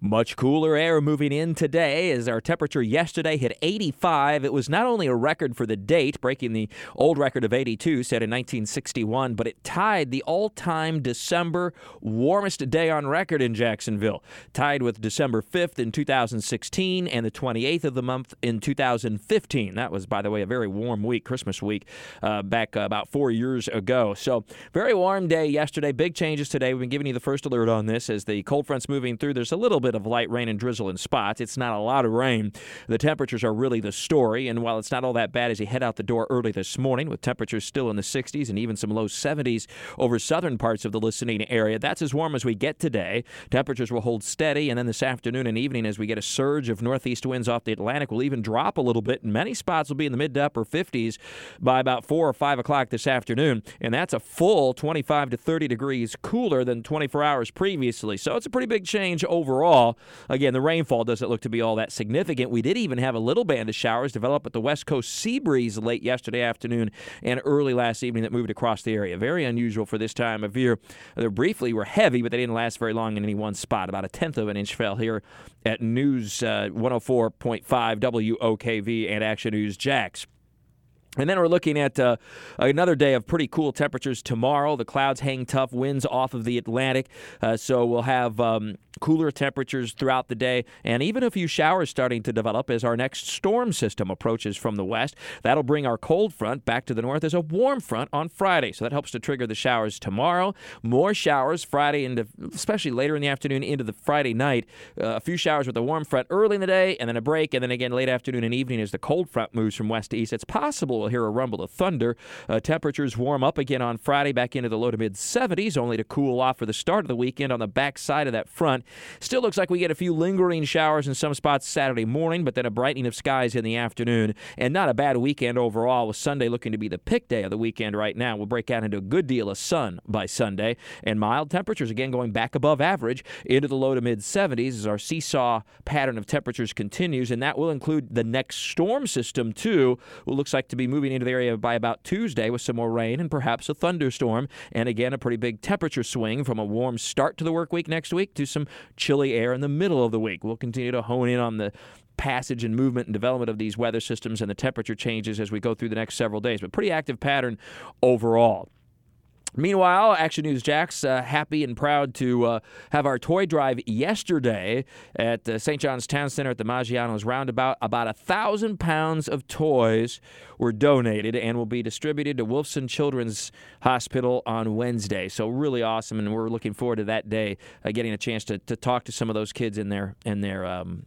Much cooler air moving in today as our temperature yesterday hit 85. It was not only a record for the date, breaking the old record of 82 set in 1961, but it tied the all time December warmest day on record in Jacksonville, tied with December 5th in 2016 and the 28th of the month in 2015. That was, by the way, a very warm week, Christmas week, uh, back uh, about four years ago. So, very warm day yesterday. Big changes today. We've been giving you the first alert on this as the cold front's moving through. There's a little bit bit of light rain and drizzle in spots. It's not a lot of rain. The temperatures are really the story, and while it's not all that bad as you head out the door early this morning, with temperatures still in the 60s and even some low 70s over southern parts of the listening area, that's as warm as we get today. Temperatures will hold steady, and then this afternoon and evening, as we get a surge of northeast winds off the Atlantic, will even drop a little bit, and many spots will be in the mid to upper 50s by about 4 or 5 o'clock this afternoon, and that's a full 25 to 30 degrees cooler than 24 hours previously. So it's a pretty big change overall Again, the rainfall doesn't look to be all that significant. We did even have a little band of showers develop at the west coast sea breeze late yesterday afternoon and early last evening that moved across the area. Very unusual for this time of year. They briefly were heavy, but they didn't last very long in any one spot. About a tenth of an inch fell here at News uh, 104.5 WOKV and Action News Jax. And then we're looking at uh, another day of pretty cool temperatures tomorrow. The clouds hang tough, winds off of the Atlantic. Uh, so we'll have um, cooler temperatures throughout the day, and even a few showers starting to develop as our next storm system approaches from the west. That'll bring our cold front back to the north as a warm front on Friday. So that helps to trigger the showers tomorrow. More showers Friday into, especially later in the afternoon into the Friday night. Uh, a few showers with the warm front early in the day, and then a break, and then again late afternoon and evening as the cold front moves from west to east. It's possible we'll hear a rumble of thunder. Uh, temperatures warm up again on Friday, back into the low to mid 70s, only to cool off for the start of the weekend on the back side of that front. Still looks like we get a few lingering showers in some spots Saturday morning, but then a brightening of skies in the afternoon. And not a bad weekend overall, with Sunday looking to be the pick day of the weekend right now. We'll break out into a good deal of sun by Sunday, and mild temperatures again going back above average into the low to mid 70s as our seesaw pattern of temperatures continues, and that will include the next storm system too, who looks like to be moving into the area by about Tuesday with some more rain and perhaps a thunderstorm. And again, a pretty big temperature swing from a warm start to the work week next week to some chilly air in the middle of the week. We'll continue to hone in on the passage and movement and development of these weather systems and the temperature changes as we go through the next several days. But pretty active pattern overall. Meanwhile, Action News Jax uh, happy and proud to uh, have our toy drive yesterday at uh, St. John's Town Center at the Maggiano's Roundabout. About a thousand pounds of toys were donated and will be distributed to Wolfson Children's Hospital on Wednesday. So really awesome, and we're looking forward to that day, uh, getting a chance to, to talk to some of those kids in their in their um,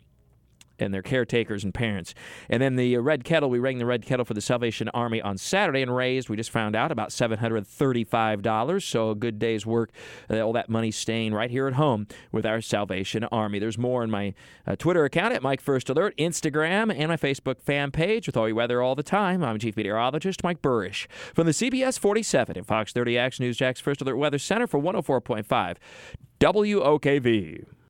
and their caretakers and parents. And then the red kettle, we rang the red kettle for the Salvation Army on Saturday and raised, we just found out, about $735. So a good day's work. Uh, all that money staying right here at home with our Salvation Army. There's more in my uh, Twitter account at Mike First Alert, Instagram, and my Facebook fan page with all your weather all the time. I'm Chief Meteorologist Mike Buresh from the CBS 47 and Fox 30 Action News Jax First Alert Weather Center for 104.5 WOKV.